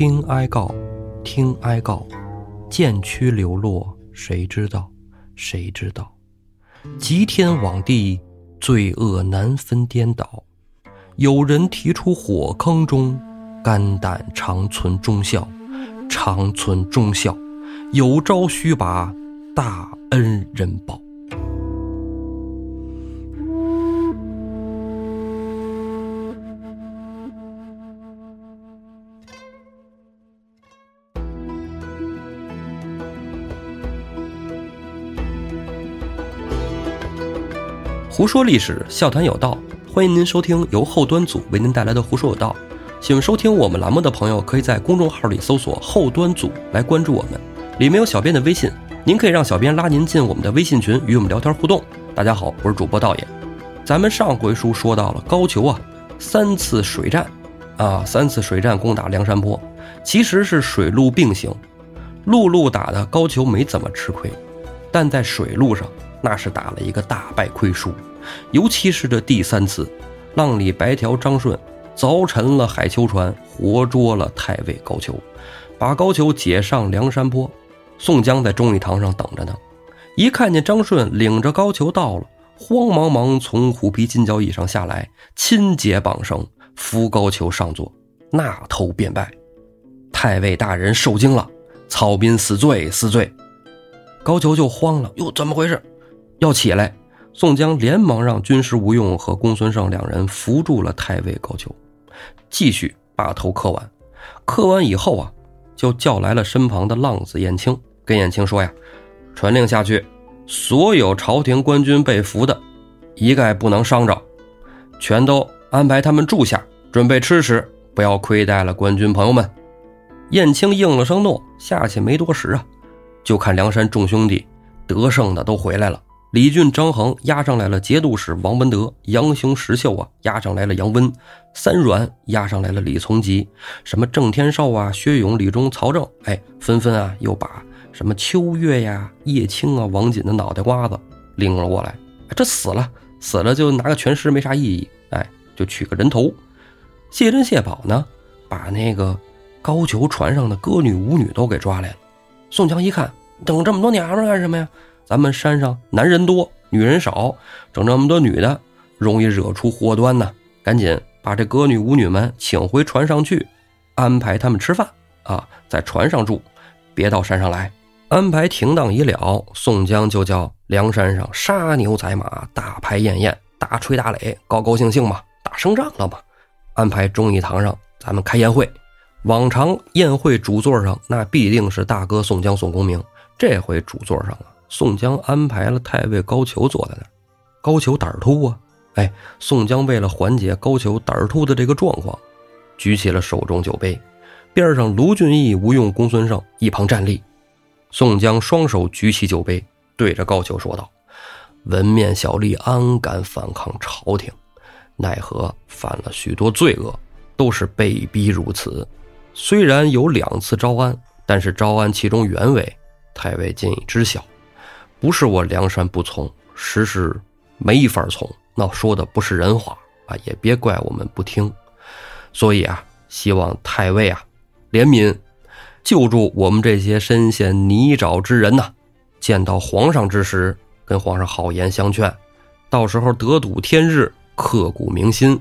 听哀告，听哀告，剑躯流落，谁知道？谁知道？极天罔地，罪恶难分颠倒。有人提出火坑中，肝胆长存忠孝，长存忠孝。有朝须把大恩人报。胡说历史，笑谈有道，欢迎您收听由后端组为您带来的《胡说有道》。喜欢收听我们栏目的朋友，可以在公众号里搜索“后端组”来关注我们，里面有小编的微信，您可以让小编拉您进我们的微信群，与我们聊天互动。大家好，我是主播道爷。咱们上回书说到了高俅啊，三次水战，啊，三次水战攻打梁山泊，其实是水陆并行，陆路打的高俅没怎么吃亏，但在水路上那是打了一个大败亏输。尤其是这第三次，浪里白条张顺凿沉了海丘船，活捉了太尉高俅，把高俅解上梁山坡。宋江在忠义堂上等着呢，一看见张顺领着高俅到了，慌忙忙从虎皮金交椅上下来，亲解绑绳，扶高俅上座，纳头便拜：“太尉大人受惊了，草民死罪，死罪。”高俅就慌了，哟，怎么回事？要起来。宋江连忙让军师吴用和公孙胜两人扶住了太尉高俅，继续把头磕完。磕完以后啊，就叫来了身旁的浪子燕青，跟燕青说呀：“传令下去，所有朝廷官军被俘的，一概不能伤着，全都安排他们住下，准备吃食，不要亏待了官军朋友们。”燕青应了声诺，下去没多时啊，就看梁山众兄弟得胜的都回来了。李俊、张衡押上来了节度使王文德，杨雄、石秀啊押上来了杨温，三阮押上来了李从吉，什么郑天寿啊、薛勇、李忠、曹正，哎，纷纷啊又把什么秋月呀、叶青啊、王锦的脑袋瓜子拎了过来。这死了，死了就拿个全尸没啥意义，哎，就取个人头。谢珍、谢宝呢，把那个高俅船上的歌女舞女都给抓来了。宋江一看，等这么多娘们干什么呀？咱们山上男人多，女人少，整这么多女的，容易惹出祸端呢。赶紧把这歌女舞女们请回船上去，安排他们吃饭啊，在船上住，别到山上来。安排停当已了，宋江就叫梁山上杀牛宰马，大排宴宴，大吹大擂，高高兴兴嘛，打胜仗了嘛。安排忠义堂上咱们开宴会，往常宴会主座上那必定是大哥宋江、宋公明，这回主座上啊。宋江安排了太尉高俅坐在那儿，高俅胆儿突啊！哎，宋江为了缓解高俅胆儿突的这个状况，举起了手中酒杯，边上卢俊义、吴用、公孙胜一旁站立。宋江双手举起酒杯，对着高俅说道：“文面小吏安敢反抗朝廷？奈何犯了许多罪恶，都是被逼如此。虽然有两次招安，但是招安其中原委，太尉今已知晓。”不是我梁山不从，实是没法从。那说的不是人话啊，也别怪我们不听。所以啊，希望太尉啊怜悯，救助我们这些身陷泥沼之人呐。见到皇上之时，跟皇上好言相劝，到时候得睹天日，刻骨铭心。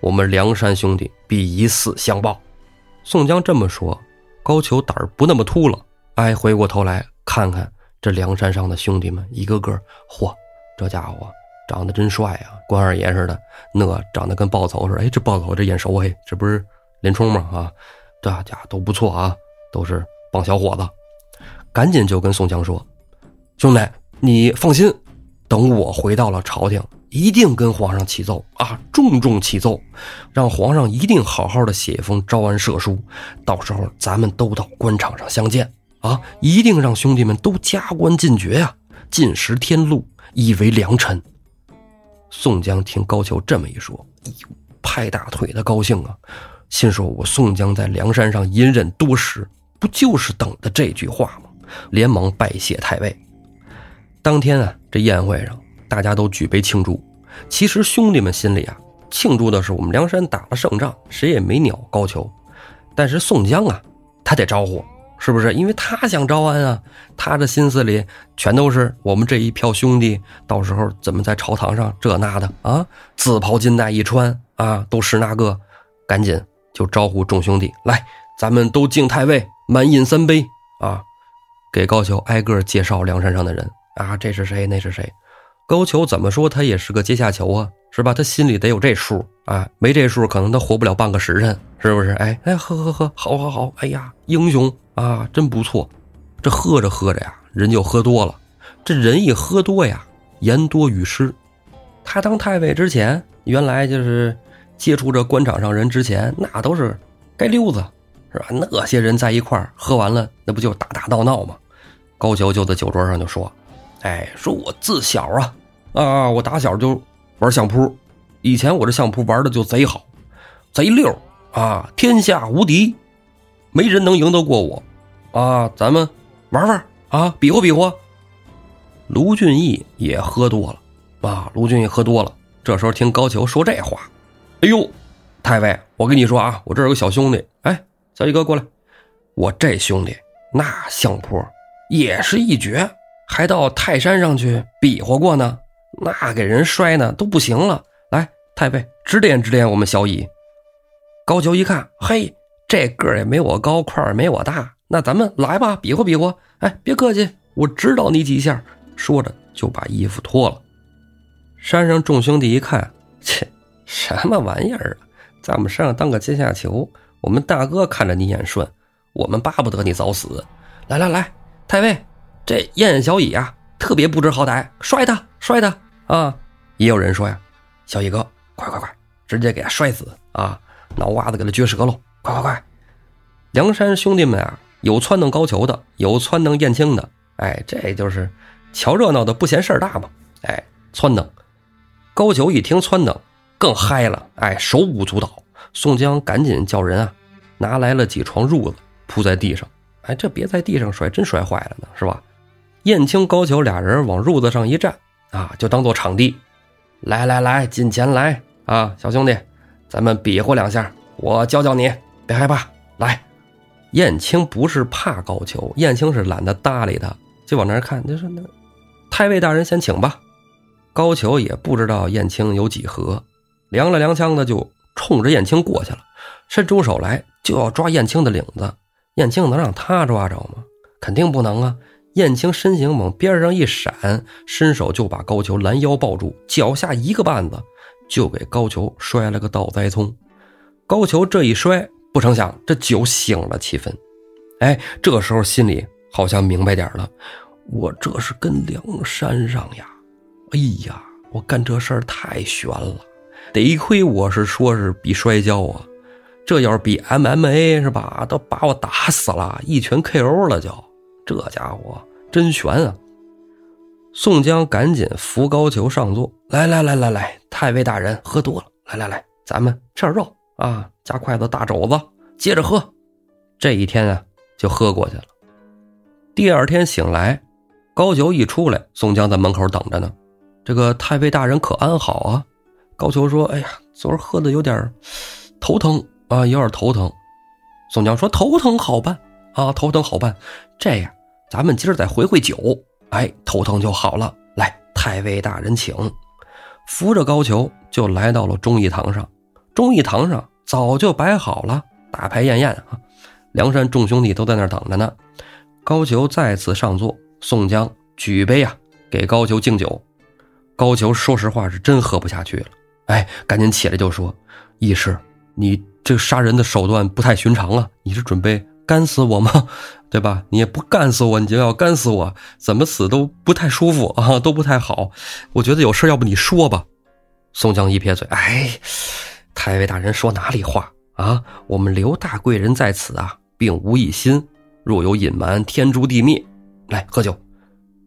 我们梁山兄弟必以死相报。宋江这么说，高俅胆儿不那么突了。哎，回过头来看看。这梁山上的兄弟们一个个，嚯，这家伙长得真帅啊，关二爷似的，那长得跟豹头似的。哎，这豹头这眼熟嘿，这不是林冲吗？啊，大家都不错啊，都是棒小伙子。赶紧就跟宋江说：“兄弟，你放心，等我回到了朝廷，一定跟皇上启奏啊，重重启奏，让皇上一定好好的写一封招安赦书，到时候咱们都到官场上相见。”啊！一定让兄弟们都加官进爵呀，进食天禄，以为良臣。宋江听高俅这么一说，哎呦，拍大腿的高兴啊！心说：“我宋江在梁山上隐忍多时，不就是等的这句话吗？”连忙拜谢太尉。当天啊，这宴会上大家都举杯庆祝。其实兄弟们心里啊，庆祝的是我们梁山打了胜仗，谁也没鸟高俅。但是宋江啊，他得招呼，是不是？因为他想招安啊，他的心思里全都是我们这一票兄弟，到时候怎么在朝堂上这那的啊？紫袍金带一穿啊，都是那个，赶紧就招呼众兄弟来，咱们都敬太尉，满饮三杯啊！给高俅挨个介绍梁山上的人啊，这是谁？那是谁？高俅怎么说？他也是个阶下囚啊，是吧？他心里得有这数啊，没这数，可能他活不了半个时辰，是不是？哎哎，喝喝喝，好好好，哎呀，英雄啊，真不错。这喝着喝着呀，人就喝多了。这人一喝多呀，言多语失。他当太尉之前，原来就是接触这官场上人之前，那都是街溜子，是吧？那些人在一块儿喝完了，那不就打打闹闹吗？高俅就在酒桌上就说：“哎，说我自小啊。”啊！我打小就玩相扑，以前我这相扑玩的就贼好，贼溜啊！天下无敌，没人能赢得过我啊！咱们玩玩啊，比划比划。卢俊义也喝多了啊！卢俊义喝多了，这时候听高俅说这话，哎呦，太尉，我跟你说啊，我这有个小兄弟，哎，小义哥过来，我这兄弟那相扑也是一绝，还到泰山上去比划过呢。那给人摔呢都不行了，来，太尉指点指点我们小乙。高俅一看，嘿，这个也没我高，块儿没我大，那咱们来吧，比划比划。哎，别客气，我指导你几下。说着就把衣服脱了。山上众兄弟一看，切，什么玩意儿啊，在我们山上当个阶下囚，我们大哥看着你眼顺，我们巴不得你早死。来来来，太尉，这燕小乙啊，特别不知好歹，摔他，摔他。啊，也有人说呀，小乙哥，快快快，直接给他摔死啊！脑瓜子给他撅折喽！快快快！梁山兄弟们啊，有撺弄高俅的，有撺弄燕青的，哎，这就是瞧热闹的不嫌事儿大嘛！哎，撺弄高俅一听撺弄，更嗨了，哎，手舞足蹈。宋江赶紧叫人啊，拿来了几床褥子铺在地上，哎，这别在地上摔，真摔坏了呢，是吧？燕青、高俅俩人往褥子上一站。啊，就当做场地，来来来，进前来啊，小兄弟，咱们比划两下，我教教你，别害怕。来，燕青不是怕高俅，燕青是懒得搭理他，就往那儿看，就说那太尉大人先请吧。高俅也不知道燕青有几何，踉了踉跄的就冲着燕青过去了，伸出手来就要抓燕青的领子。燕青能让他抓着吗？肯定不能啊。燕青身形往边上一闪，伸手就把高俅拦腰抱住，脚下一个绊子，就给高俅摔了个倒栽葱。高俅这一摔，不成想这酒醒了七分。哎，这时候心里好像明白点了，我这是跟梁山上呀，哎呀，我干这事儿太悬了。得亏我是说是比摔跤啊，这要是比 MMA 是吧，都把我打死了，一拳 KO 了就。这家伙。真悬啊！宋江赶紧扶高俅上座，来来来来来，太尉大人喝多了，来来来，咱们吃点肉啊，夹筷子大肘子，接着喝。这一天啊，就喝过去了。第二天醒来，高俅一出来，宋江在门口等着呢。这个太尉大人可安好啊？高俅说：“哎呀，昨儿喝的有点头疼啊，有点头疼。”宋江说：“头疼好办啊，头疼好办，这样。”咱们今儿再回回酒，哎，头疼就好了。来，太尉大人请。扶着高俅就来到了忠义堂上。忠义堂上早就摆好了大排宴宴啊，梁山众兄弟都在那儿等着呢。高俅再次上座，宋江举杯啊，给高俅敬酒。高俅说实话是真喝不下去了，哎，赶紧起来就说：“义士，你这杀人的手段不太寻常啊，你是准备？”干死我吗？对吧？你也不干死我，你就要干死我，怎么死都不太舒服 啊，都不太好。我觉得有事要不你说吧。宋江一撇嘴，哎，太尉大人说哪里话啊？我们刘大贵人在此啊，并无一心，若有隐瞒，天诛地灭。来喝酒。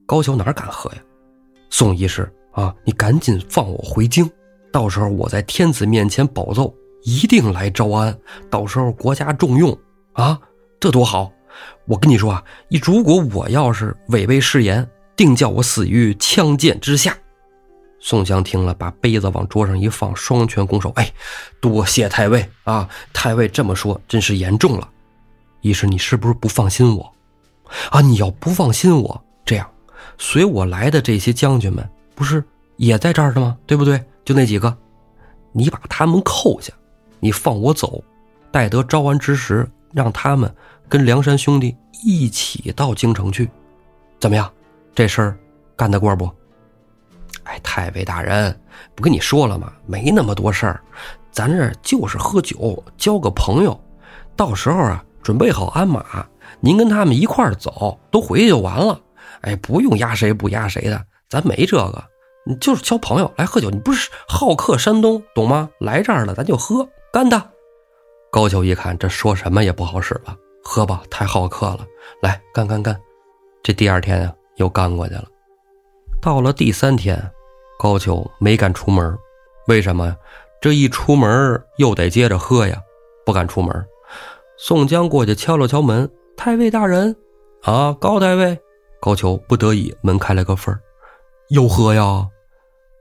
高俅哪敢喝呀？宋医师啊，你赶紧放我回京，到时候我在天子面前保奏，一定来招安。到时候国家重用啊。这多好！我跟你说啊，如果我要是违背誓言，定叫我死于枪剑之下。宋江听了，把杯子往桌上一放，双拳拱手：“哎，多谢太尉啊！太尉这么说，真是言重了。一是你是不是不放心我？啊，你要不放心我，这样，随我来的这些将军们，不是也在这儿的吗？对不对？就那几个，你把他们扣下，你放我走，待得招安之时，让他们跟梁山兄弟一起到京城去，怎么样？这事儿干得过不？”哎，太尉大人，不跟你说了吗？没那么多事儿，咱这就是喝酒，交个朋友。到时候啊，准备好鞍马，您跟他们一块儿走，都回去就完了。哎，不用压谁不压谁的，咱没这个，就是交朋友来喝酒。你不是好客山东，懂吗？来这儿了，咱就喝，干的。高俅一看，这说什么也不好使了，喝吧，太好客了，来干干干。这第二天啊，又干过去了。到了第三天，高俅没敢出门，为什么呀？这一出门又得接着喝呀，不敢出门。宋江过去敲了敲门：“太尉大人，啊，高太尉。”高俅不得已，门开了个缝又喝呀？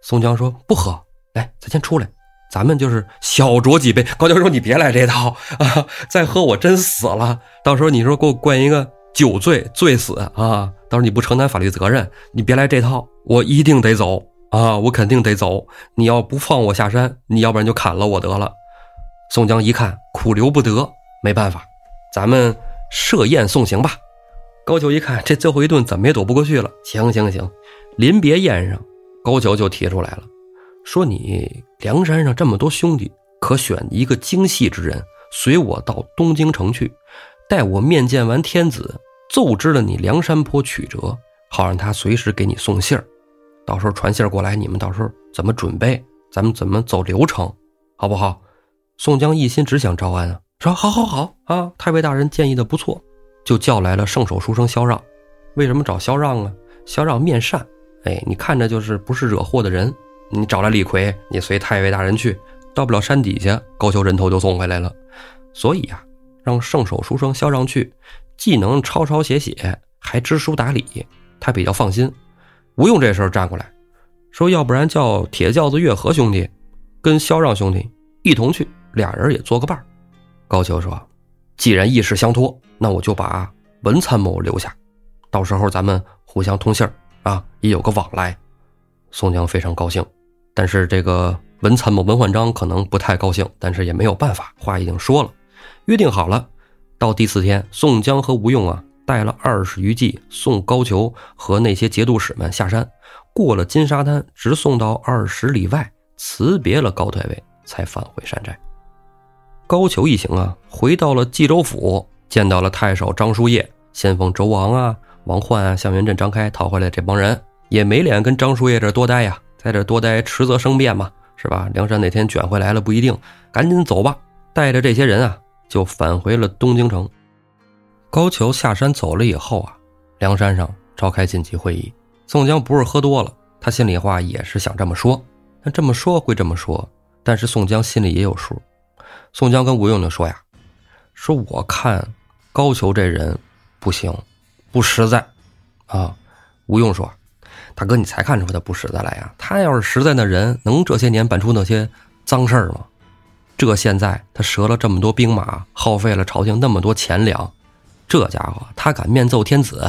宋江说：“不喝，来，咱先出来，咱们就是小酌几杯。”高俅说：“你别来这套啊，再喝我真死了。到时候你说给我灌一个酒醉，醉死啊！到时候你不承担法律责任，你别来这套。”我一定得走啊！我肯定得走。你要不放我下山，你要不然就砍了我得了。宋江一看苦留不得，没办法，咱们设宴送行吧。高俅一看这最后一顿怎么也躲不过去了。行行行，临别宴上，高俅就提出来了，说你梁山上这么多兄弟，可选一个精细之人，随我到东京城去，待我面见完天子，奏知了你梁山坡曲折。好让他随时给你送信儿，到时候传信儿过来，你们到时候怎么准备？咱们怎么走流程，好不好？宋江一心只想招安啊，说好好好啊！太尉大人建议的不错，就叫来了圣手书生萧让。为什么找萧让啊？萧让面善，哎，你看着就是不是惹祸的人。你找来李逵，你随太尉大人去，到不了山底下，高俅人头就送回来了。所以啊，让圣手书生萧让去，既能抄抄写写，还知书达理。他比较放心，吴用这时候站过来，说：“要不然叫铁轿子月和兄弟，跟萧让兄弟一同去，俩人也做个伴高俅说：“既然意事相托，那我就把文参谋留下，到时候咱们互相通信啊，也有个往来。”宋江非常高兴，但是这个文参谋文焕章可能不太高兴，但是也没有办法，话已经说了，约定好了，到第四天，宋江和吴用啊。带了二十余骑，送高俅和那些节度使们下山，过了金沙滩，直送到二十里外，辞别了高太尉，才返回山寨。高俅一行啊，回到了冀州府，见到了太守张叔夜、先锋周王啊、王焕啊、向元镇、张开逃回来这帮人，也没脸跟张叔夜这多待呀，在这多待，迟则生变嘛，是吧？梁山哪天卷回来了不一定，赶紧走吧，带着这些人啊，就返回了东京城。高俅下山走了以后啊，梁山上召开紧急会议。宋江不是喝多了，他心里话也是想这么说。那这么说会这么说，但是宋江心里也有数。宋江跟吴用就说呀：“说我看高俅这人不行，不实在啊。”吴用说：“大哥，你才看出他不实在来呀？他要是实在的人，能这些年办出那些脏事儿吗？这现在他折了这么多兵马，耗费了朝廷那么多钱粮。”这家伙，他敢面奏天子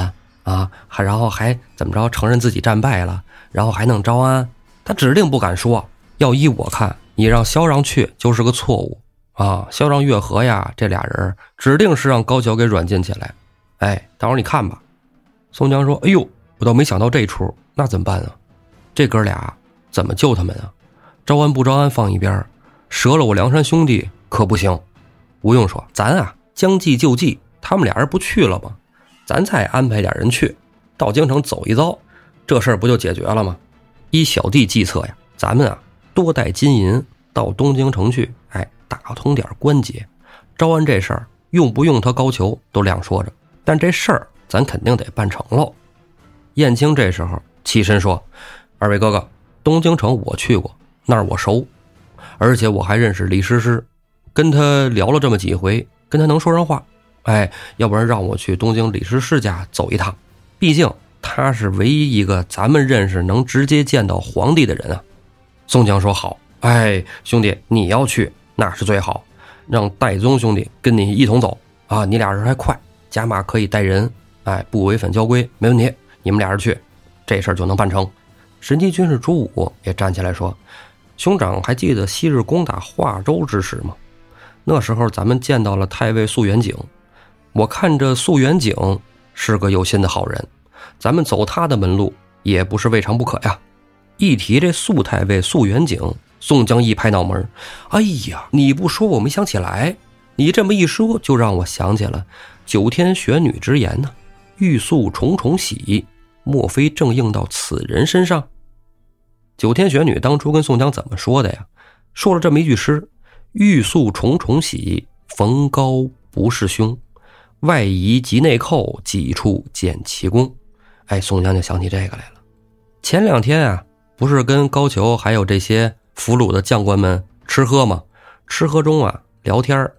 啊，还然后还怎么着承认自己战败了，然后还弄招安，他指定不敢说。要依我看，你让萧让去就是个错误啊。萧让、月和呀，这俩人指定是让高俅给软禁起来。哎，到时候你看吧。宋江说：“哎呦，我倒没想到这出，那怎么办啊？这哥俩怎么救他们啊？招安不招安放一边，折了我梁山兄弟可不行。”吴用说：“咱啊，将计就计。”他们俩人不去了吗？咱再安排点人去，到京城走一遭，这事儿不就解决了吗？依小弟计策呀，咱们啊多带金银到东京城去，哎，打通点关节。招安这事儿用不用他高俅都两说着，但这事儿咱肯定得办成喽。燕青这时候起身说：“二位哥哥，东京城我去过，那儿我熟，而且我还认识李师师，跟他聊了这么几回，跟他能说上话。”哎，要不然让我去东京李师师家走一趟，毕竟他是唯一一个咱们认识能直接见到皇帝的人啊。宋江说：“好，哎，兄弟，你要去那是最好，让戴宗兄弟跟你一同走啊。你俩人还快，加马可以带人，哎，不违反交规，没问题。你们俩人去，这事儿就能办成。”神机军师朱武也站起来说：“兄长还记得昔日攻打华州之时吗？那时候咱们见到了太尉素元景，我看着素元景是个有心的好人，咱们走他的门路也不是未尝不可呀。”一提这素太尉素元景，宋江一拍脑门：“哎呀，你不说我没想起来，你这么一说，就让我想起了九天玄女之言呢，欲诉重重喜。”莫非正应到此人身上？九天玄女当初跟宋江怎么说的呀？说了这么一句诗：“欲诉重重喜，逢高不是凶，外移及内扣，几处见奇功。”哎，宋江就想起这个来了。前两天啊，不是跟高俅还有这些俘虏的将官们吃喝吗？吃喝中啊，聊天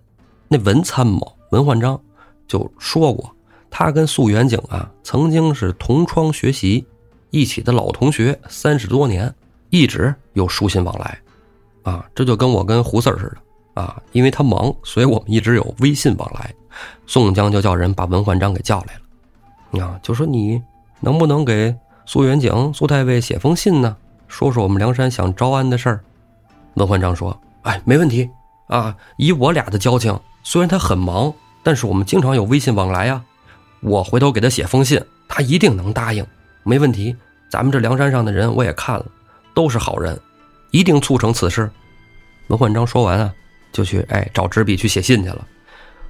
那文参谋文焕章就说过。他跟素元景啊，曾经是同窗学习，一起的老同学，三十多年，一直有书信往来，啊，这就跟我跟胡四儿似的，啊，因为他忙，所以我们一直有微信往来。宋江就叫人把文焕章给叫来了，啊，就说你能不能给素元景、苏太尉写封信呢？说说我们梁山想招安的事儿。文焕章说：“哎，没问题，啊，以我俩的交情，虽然他很忙，但是我们经常有微信往来呀。”我回头给他写封信，他一定能答应，没问题。咱们这梁山上的人我也看了，都是好人，一定促成此事。文焕章说完啊，就去哎找纸笔去写信去了。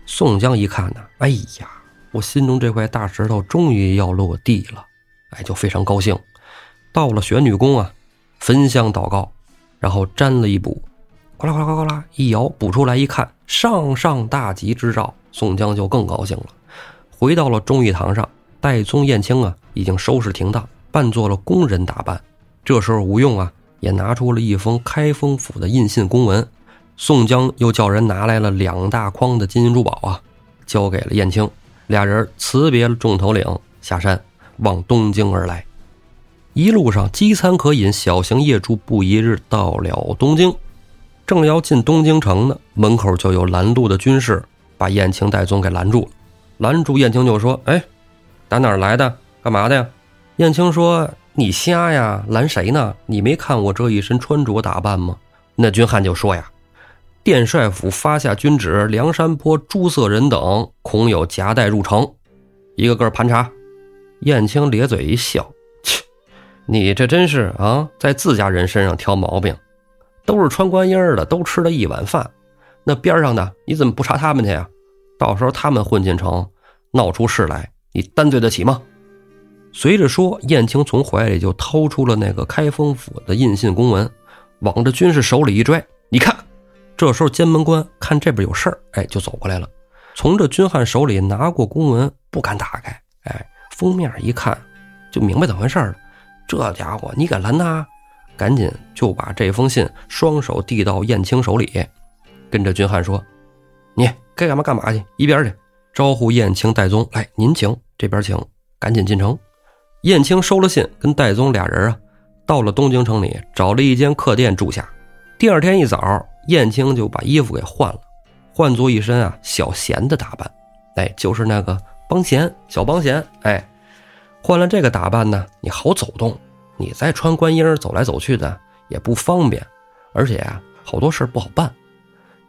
宋江一看呢，哎呀，我心中这块大石头终于要落地了，哎，就非常高兴。到了玄女宫啊，焚香祷告，然后沾了一补，哗啦哗啦哗啦一摇，补出来一看，上上大吉之兆，宋江就更高兴了。回到了忠义堂上，戴宗、燕青啊，已经收拾停当，扮作了工人打扮。这时候，吴用啊，也拿出了一封开封府的印信公文。宋江又叫人拿来了两大筐的金银珠宝啊，交给了燕青。俩人辞别了众头领，下山往东京而来。一路上饥餐可饮，小行夜住，不一日到了东京。正要进东京城呢，门口就有拦路的军士把燕青、戴宗给拦住了。拦住燕青就说：“哎，打哪儿来的？干嘛的呀？”燕青说：“你瞎呀？拦谁呢？你没看我这一身穿着打扮吗？”那军汉就说：“呀，殿帅府发下军旨，梁山坡诸色人等恐有夹带入城，一个个盘查。”燕青咧嘴一笑：“切，你这真是啊，在自家人身上挑毛病。都是穿官衣的，都吃了一碗饭，那边上的你怎么不查他们去呀？到时候他们混进城。”闹出事来，你担对得起吗？随着说，燕青从怀里就掏出了那个开封府的印信公文，往这军士手里一拽。你看，这时候监门官看这边有事儿，哎，就走过来了，从这军汉手里拿过公文，不敢打开。哎，封面一看，就明白怎么回事了。这家伙，你敢拦他？赶紧就把这封信双手递到燕青手里，跟着军汉说：“你该干嘛干嘛去，一边去。”招呼燕青、戴宗来，您请这边请，赶紧进城。燕青收了信，跟戴宗俩人啊，到了东京城里，找了一间客店住下。第二天一早，燕青就把衣服给换了，换做一身啊小闲的打扮，哎，就是那个帮闲小帮闲，哎，换了这个打扮呢，你好走动，你再穿官衣走来走去的也不方便，而且啊，好多事不好办。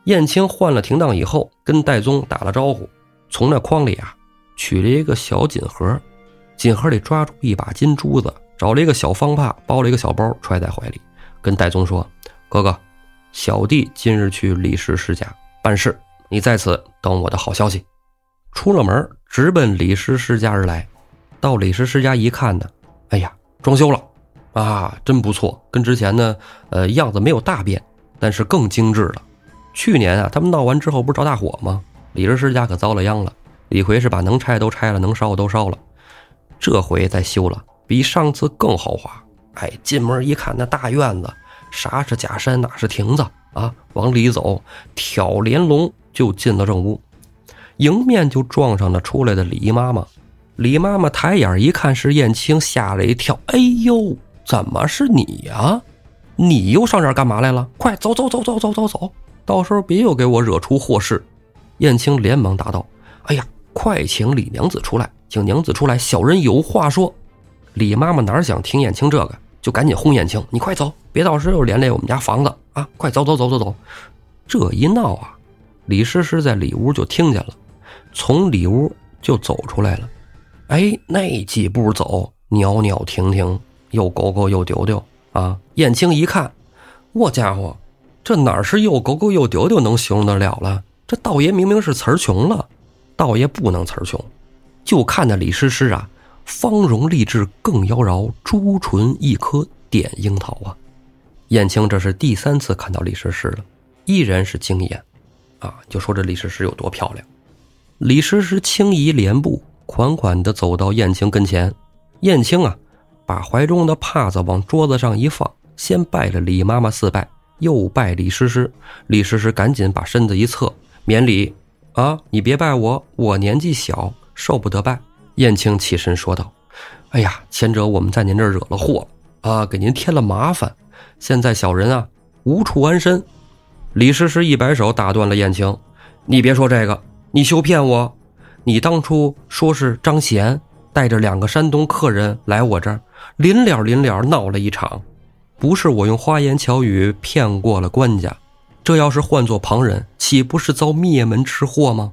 燕青换了停当以后，跟戴宗打了招呼。从那筐里啊，取了一个小锦盒，锦盒里抓住一把金珠子，找了一个小方帕，包了一个小包，揣在怀里，跟戴宗说：“哥哥，小弟今日去李师师家办事，你在此等我的好消息。”出了门，直奔李师师家而来。到李师师家一看呢，哎呀，装修了啊，真不错，跟之前呢，呃，样子没有大变，但是更精致了。去年啊，他们闹完之后不是着大火吗？李师师家可遭了殃了，李逵是把能拆都拆了，能烧都烧了，这回再修了，比上次更豪华。哎，进门一看，那大院子，啥是假山，哪是亭子啊？往里走，挑帘笼就进了正屋，迎面就撞上了出来的李姨妈妈。李妈妈抬眼一看是燕青，吓了一跳。哎呦，怎么是你呀？你又上这儿干嘛来了？快走走走走走走走，到时候别又给我惹出祸事。燕青连忙答道：“哎呀，快请李娘子出来，请娘子出来，小人有话说。”李妈妈哪想听燕青这个，就赶紧轰燕青：“你快走，别到时候又连累我们家房子啊！快走走走走走。”这一闹啊，李师师在里屋就听见了，从里屋就走出来了。哎，那几步走，袅袅婷婷，又勾勾又丢丢啊！燕青一看，我家伙，这哪是又勾勾又丢丢能形容得了了？这道爷明明是词儿穷了，道爷不能词儿穷，就看那李师师啊，芳容丽质更妖娆，朱唇一颗点樱桃啊！燕青这是第三次看到李师师了，依然是惊艳，啊，就说这李师师有多漂亮。李师师轻移莲步。款款地走到燕青跟前，燕青啊，把怀中的帕子往桌子上一放，先拜了李妈妈四拜，又拜李师师。李师师赶紧把身子一侧，免礼。啊，你别拜我，我年纪小，受不得拜。燕青起身说道：“哎呀，前者我们在您这儿惹了祸啊，给您添了麻烦，现在小人啊无处安身。”李师师一摆手打断了燕青：“你别说这个，你休骗我。”你当初说是张贤带着两个山东客人来我这儿，临了临了闹了一场，不是我用花言巧语骗过了官家，这要是换做旁人，岂不是遭灭门之祸吗？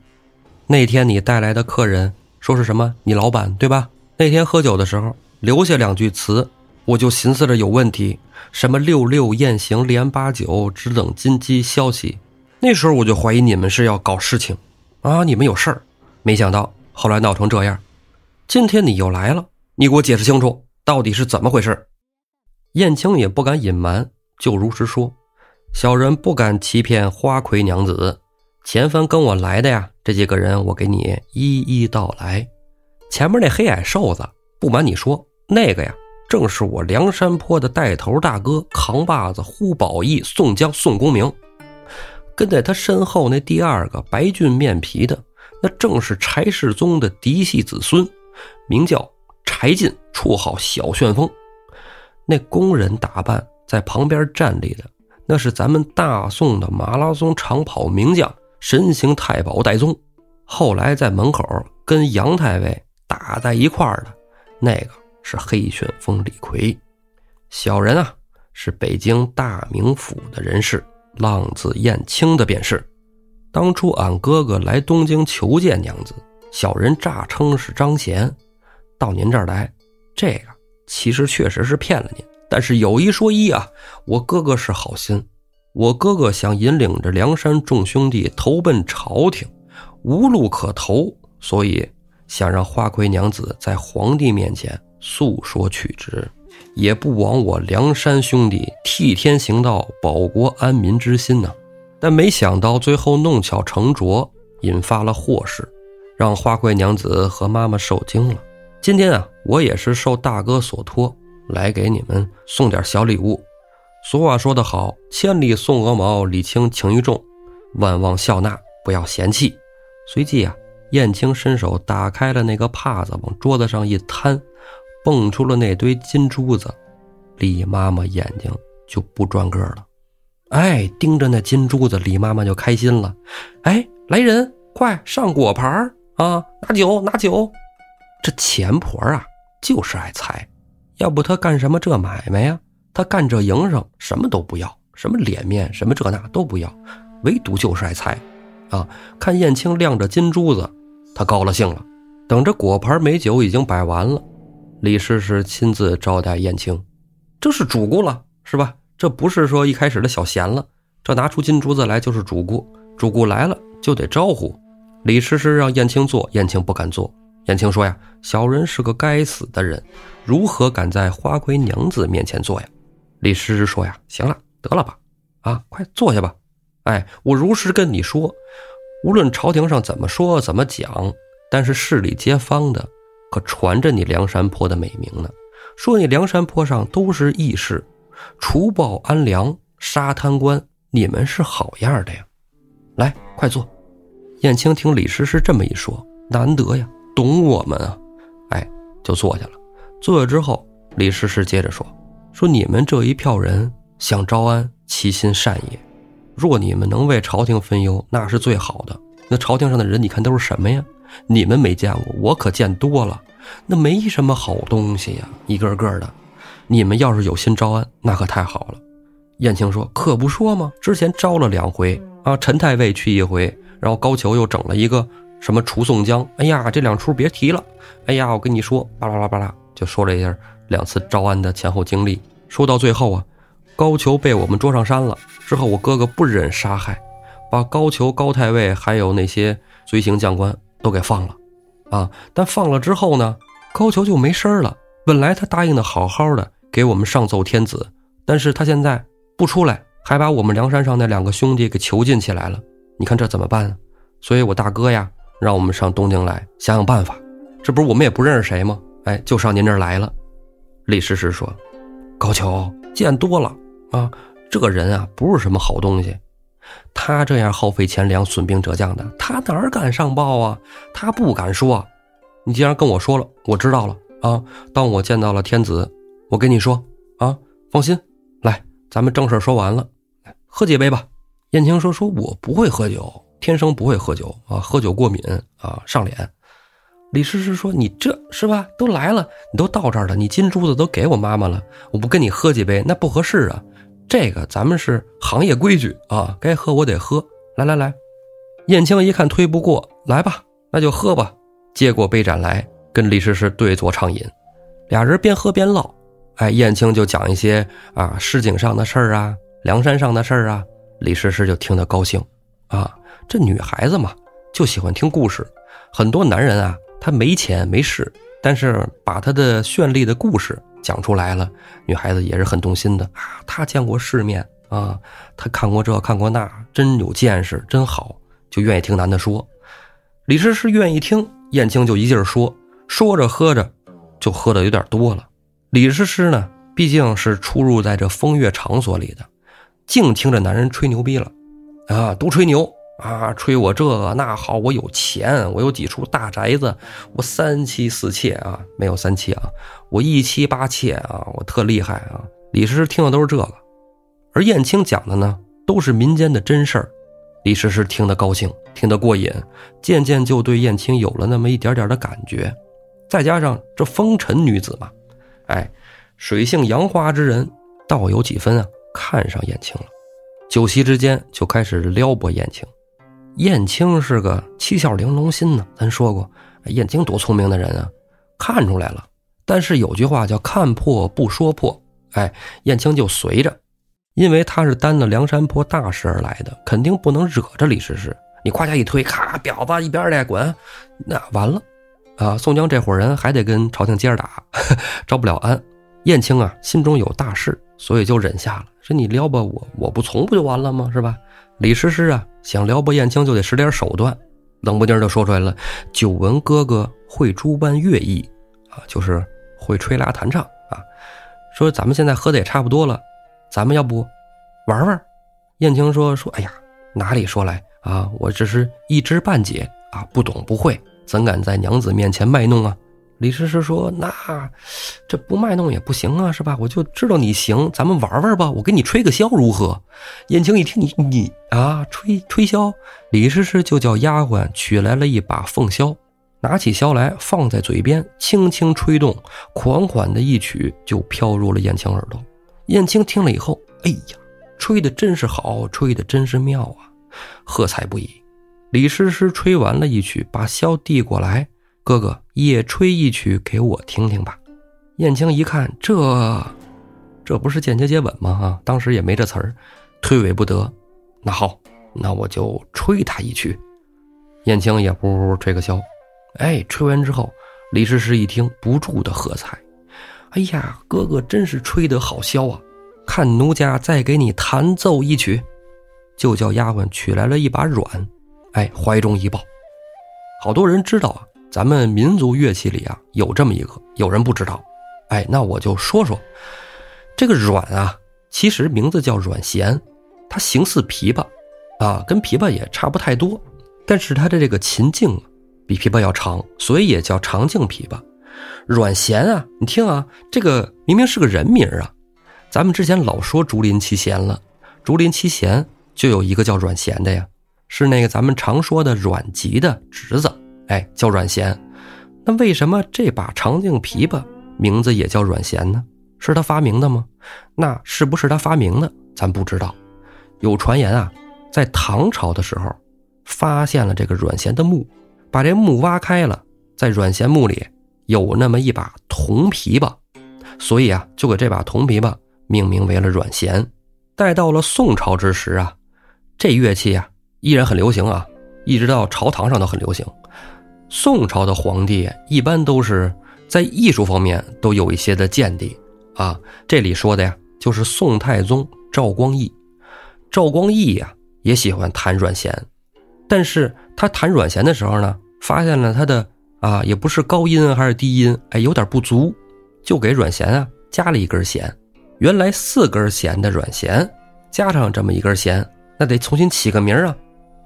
那天你带来的客人说是什么？你老板对吧？那天喝酒的时候留下两句词，我就寻思着有问题，什么六六雁行连八九，只等金鸡消息。那时候我就怀疑你们是要搞事情，啊，你们有事儿。没想到后来闹成这样，今天你又来了，你给我解释清楚，到底是怎么回事？燕青也不敢隐瞒，就如实说：“小人不敢欺骗花魁娘子，前番跟我来的呀，这几个人我给你一一道来。前面那黑矮瘦子，不瞒你说，那个呀，正是我梁山坡的带头大哥，扛把子呼保义宋江宋公明。跟在他身后那第二个白俊面皮的。”那正是柴世宗的嫡系子孙，名叫柴进，绰号小旋风。那工人打扮在旁边站立的，那是咱们大宋的马拉松长跑名将神行太保戴宗。后来在门口跟杨太尉打在一块儿的，那个是黑旋风李逵。小人啊，是北京大名府的人士，浪子燕青的便是。当初俺哥哥来东京求见娘子，小人诈称是张贤，到您这儿来，这个其实确实是骗了您。但是有一说一啊，我哥哥是好心，我哥哥想引领着梁山众兄弟投奔朝廷，无路可投，所以想让花魁娘子在皇帝面前诉说曲直，也不枉我梁山兄弟替天行道、保国安民之心呢。但没想到最后弄巧成拙，引发了祸事，让花魁娘子和妈妈受惊了。今天啊，我也是受大哥所托，来给你们送点小礼物。俗话说得好，千里送鹅毛，礼轻情意重，万望笑纳，不要嫌弃。随即啊，燕青伸手打开了那个帕子，往桌子上一摊，蹦出了那堆金珠子。李妈妈眼睛就不转个了。哎，盯着那金珠子，李妈妈就开心了。哎，来人，快上果盘啊！拿酒，拿酒。这钱婆啊，就是爱财，要不她干什么这买卖呀？她干这营生，什么都不要，什么脸面，什么这那都不要，唯独就是爱财啊！看燕青亮着金珠子，她高了兴了。等着果盘美酒已经摆完了，李师师亲自招待燕青，这是主顾了，是吧？这不是说一开始的小闲了，这拿出金珠子来就是主顾，主顾来了就得招呼。李师师让燕青坐，燕青不敢坐。燕青说呀：“小人是个该死的人，如何敢在花魁娘子面前坐呀？”李师师说呀：“行了，得了吧，啊，快坐下吧。哎，我如实跟你说，无论朝廷上怎么说怎么讲，但是市里街坊的可传着你梁山坡的美名呢，说你梁山坡上都是义士。”除暴安良，杀贪官，你们是好样的呀！来，快坐。燕青听李师师这么一说，难得呀，懂我们啊。哎就坐下了。坐下之后，李师师接着说：“说你们这一票人想招安，其心善也。若你们能为朝廷分忧，那是最好的。那朝廷上的人，你看都是什么呀？你们没见过，我可见多了。那没什么好东西呀，一个个的。你们要是有心招安，那可太好了。”燕青说：“可不说吗？之前招了两回啊，陈太尉去一回，然后高俅又整了一个什么除宋江。哎呀，这两出别提了。哎呀，我跟你说，巴拉巴拉巴拉，就说了一下两次招安的前后经历。说到最后啊，高俅被我们捉上山了。之后我哥哥不忍杀害，把高俅、高太尉还有那些随行将官都给放了。啊，但放了之后呢，高俅就没声了。本来他答应的好好的，给我们上奏天子，但是他现在。”不出来，还把我们梁山上那两个兄弟给囚禁起来了。你看这怎么办？所以我大哥呀，让我们上东京来想想办法。这不是我们也不认识谁吗？哎，就上您这儿来了。李师师说：“高俅见多了啊，这个人啊不是什么好东西。他这样耗费钱粮、损兵折将的，他哪敢上报啊？他不敢说。你既然跟我说了，我知道了啊。当我见到了天子，我跟你说啊，放心，来。”咱们正事说完了，喝几杯吧。燕青说：“说我不会喝酒，天生不会喝酒啊，喝酒过敏啊，上脸。”李师师说：“你这是吧？都来了，你都到这儿了，你金珠子都给我妈妈了，我不跟你喝几杯，那不合适啊。这个咱们是行业规矩啊，该喝我得喝。来来来，燕青一看推不过来吧，那就喝吧。接过杯盏来，跟李师师对坐畅饮，俩人边喝边唠。”哎，燕青就讲一些啊，市井上的事儿啊，梁山上的事儿啊，李师师就听得高兴，啊，这女孩子嘛，就喜欢听故事。很多男人啊，他没钱没势，但是把他的绚丽的故事讲出来了，女孩子也是很动心的啊。他见过世面啊，他看过这看过那，真有见识，真好，就愿意听男的说。李师师愿意听，燕青就一劲儿说，说着喝着，就喝的有点多了。李师师呢，毕竟是出入在这风月场所里的，净听着男人吹牛逼了，啊，都吹牛啊，吹我这个那好，我有钱，我有几处大宅子，我三妻四妾啊，没有三妻啊，我一妻八妾啊，我特厉害啊。李师师听的都是这个，而燕青讲的呢，都是民间的真事儿。李师师听得高兴，听得过瘾，渐渐就对燕青有了那么一点点的感觉，再加上这风尘女子嘛。哎，水性杨花之人，倒有几分啊，看上燕青了。酒席之间就开始撩拨燕青。燕青是个七窍玲珑心呢，咱说过，燕青多聪明的人啊，看出来了。但是有句话叫看破不说破，哎，燕青就随着，因为他是担着梁山泊大事而来的，肯定不能惹着李师师。你胯下一推，咔，婊子一边的滚，那完了。啊，宋江这伙人还得跟朝廷接着打，招不了安。燕青啊，心中有大事，所以就忍下了。说你撩拨我，我不从不就完了吗？是吧？李师师啊，想撩拨燕青就得使点手段，冷不丁就说出来了：“久闻哥哥会诸般乐艺，啊，就是会吹拉弹唱啊。”说咱们现在喝的也差不多了，咱们要不玩玩？燕青说：“说哎呀，哪里说来啊？我只是一知半解啊，不懂不会。”怎敢在娘子面前卖弄啊？李师师说：“那这不卖弄也不行啊，是吧？我就知道你行，咱们玩玩吧，我给你吹个箫如何？”燕青一听，你你啊，吹吹箫。李师师就叫丫鬟取来了一把凤箫，拿起箫来放在嘴边，轻轻吹动，款款的一曲就飘入了燕青耳朵。燕青听了以后，哎呀，吹的真是好，吹的真是妙啊，喝彩不已。李师师吹完了一曲，把箫递过来，哥哥也吹一曲给我听听吧。燕青一看，这这不是间接接吻吗？啊，当时也没这词儿，推诿不得。那好，那我就吹他一曲。燕青也呼呼吹个箫，哎，吹完之后，李师师一听，不住的喝彩。哎呀，哥哥真是吹得好箫啊！看奴家再给你弹奏一曲，就叫丫鬟取来了一把阮。哎，怀中一抱，好多人知道啊，咱们民族乐器里啊有这么一个，有人不知道。哎，那我就说说，这个阮啊，其实名字叫阮弦，它形似琵琶，啊，跟琵琶也差不太多，但是它的这个琴颈比琵琶要长，所以也叫长颈琵琶。阮咸啊，你听啊，这个明明是个人名啊。咱们之前老说竹林七贤了，竹林七贤就有一个叫阮咸的呀，是那个咱们常说的阮籍的侄子，哎，叫阮咸。那为什么这把长颈琵琶名字也叫阮咸呢？是他发明的吗？那是不是他发明的？咱不知道。有传言啊，在唐朝的时候，发现了这个阮咸的墓，把这墓挖开了，在阮咸墓里有那么一把铜琵琶，所以啊，就给这把铜琵琶命名为了阮咸。待到了宋朝之时啊，这乐器啊依然很流行啊，一直到朝堂上都很流行。宋朝的皇帝一般都是在艺术方面都有一些的见地啊。这里说的呀，就是宋太宗赵光义。赵光义呀也喜欢弹阮弦，但是他弹阮弦的时候呢，发现了他的啊也不是高音还是低音，哎有点不足，就给阮弦啊加了一根弦。原来四根弦的阮弦，加上这么一根弦，那得重新起个名啊。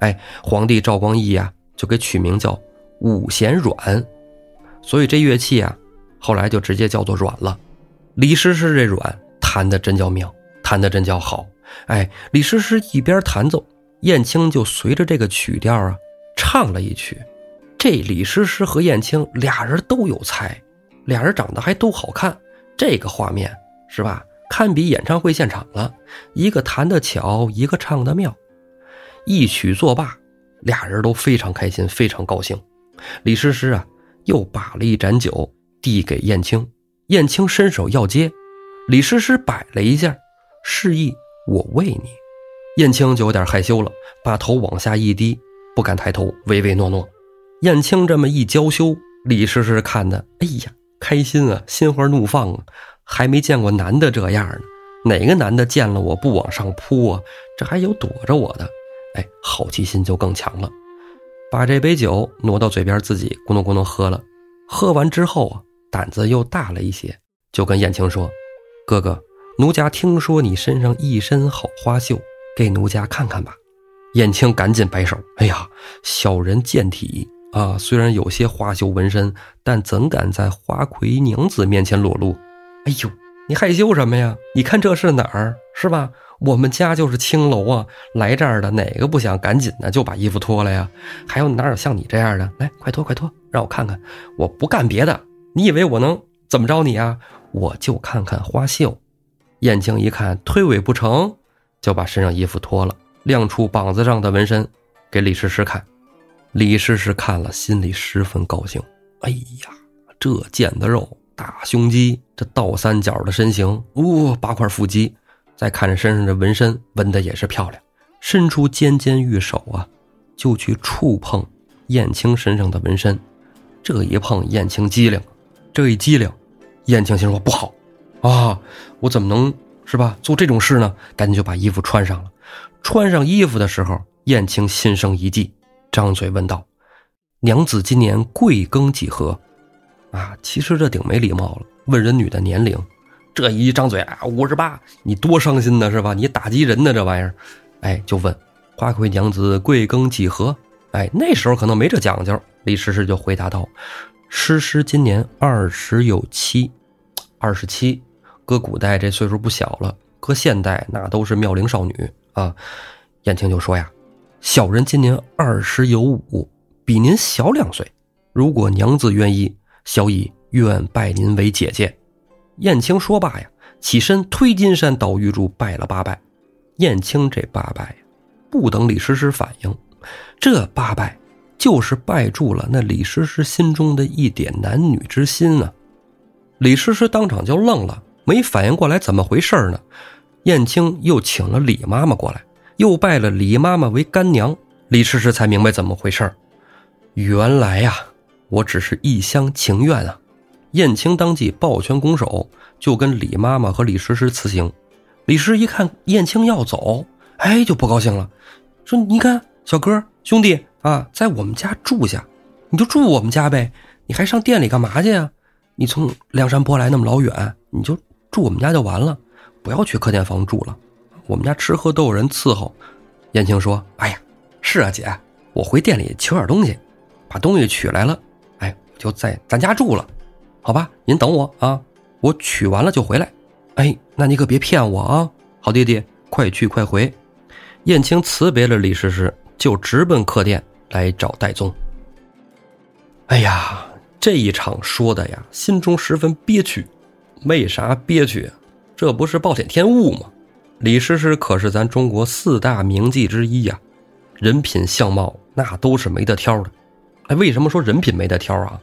哎，皇帝赵光义呀就给取名叫。五弦阮，所以这乐器啊，后来就直接叫做阮了。李师师这阮弹的真叫妙，弹的真叫好。哎，李师师一边弹奏，燕青就随着这个曲调啊唱了一曲。这李师师和燕青俩人都有才，俩人长得还都好看，这个画面是吧？堪比演唱会现场了。一个弹得巧，一个唱得妙，一曲作罢，俩人都非常开心，非常高兴。李师师啊，又把了一盏酒递给燕青，燕青伸手要接，李师师摆了一下，示意我喂你。燕青就有点害羞了，把头往下一低，不敢抬头，唯唯诺诺。燕青这么一娇羞，李师师看的，哎呀，开心啊，心花怒放啊，还没见过男的这样呢。哪个男的见了我不往上扑啊？这还有躲着我的，哎，好奇心就更强了。把这杯酒挪到嘴边，自己咕哝咕哝喝了。喝完之后啊，胆子又大了一些，就跟燕青说：“哥哥，奴家听说你身上一身好花绣，给奴家看看吧。”燕青赶紧摆手：“哎呀，小人健体啊，虽然有些花绣纹身，但怎敢在花魁娘子面前裸露？哎呦，你害羞什么呀？你看这是哪儿，是吧？”我们家就是青楼啊，来这儿的哪个不想赶紧的就把衣服脱了呀？还有哪有像你这样的？来，快脱快脱，让我看看。我不干别的，你以为我能怎么着你啊？我就看看花绣。燕青一看推诿不成，就把身上衣服脱了，亮出膀子上的纹身给李师师看。李师师看了，心里十分高兴。哎呀，这腱子肉、大胸肌，这倒三角的身形，哦，八块腹肌。再看着身上的纹身，纹的也是漂亮，伸出尖尖玉手啊，就去触碰燕青身上的纹身。这一碰，燕青机灵，这一机灵，燕青心说不好啊，我怎么能是吧做这种事呢？赶紧就把衣服穿上了。穿上衣服的时候，燕青心生一计，张嘴问道：“娘子今年贵庚几何？”啊，其实这顶没礼貌了，问人女的年龄。这一张嘴啊，五十八，你多伤心呢，是吧？你打击人呢，这玩意儿，哎，就问花魁娘子贵庚几何？哎，那时候可能没这讲究。李师师就回答道：“诗诗今年二十有七，二十七。搁古代这岁数不小了，搁现代那都是妙龄少女啊。”燕青就说呀：“小人今年二十有五，比您小两岁。如果娘子愿意，小乙愿拜您为姐姐。”燕青说罢呀，起身推金山倒玉柱拜了八拜。燕青这八拜，不等李师师反应，这八拜就是拜住了那李师师心中的一点男女之心啊！李师师当场就愣了，没反应过来怎么回事呢？燕青又请了李妈妈过来，又拜了李妈妈为干娘，李师师才明白怎么回事原来呀，我只是一厢情愿啊！燕青当即抱拳拱手，就跟李妈妈和李师师辞行。李师一看燕青要走，哎，就不高兴了，说：“你看，小哥兄弟啊，在我们家住下，你就住我们家呗，你还上店里干嘛去呀？你从梁山泊来那么老远，你就住我们家就完了，不要去客店房住了。我们家吃喝都有人伺候。”燕青说：“哎呀，是啊，姐，我回店里取点东西，把东西取来了，哎，就在咱家住了。”好吧，您等我啊，我取完了就回来。哎，那你可别骗我啊，好弟弟，快去快回。燕青辞别了李师师，就直奔客店来找戴宗。哎呀，这一场说的呀，心中十分憋屈。为啥憋屈？这不是暴殄天物吗？李师师可是咱中国四大名妓之一呀，人品相貌那都是没得挑的。哎，为什么说人品没得挑啊？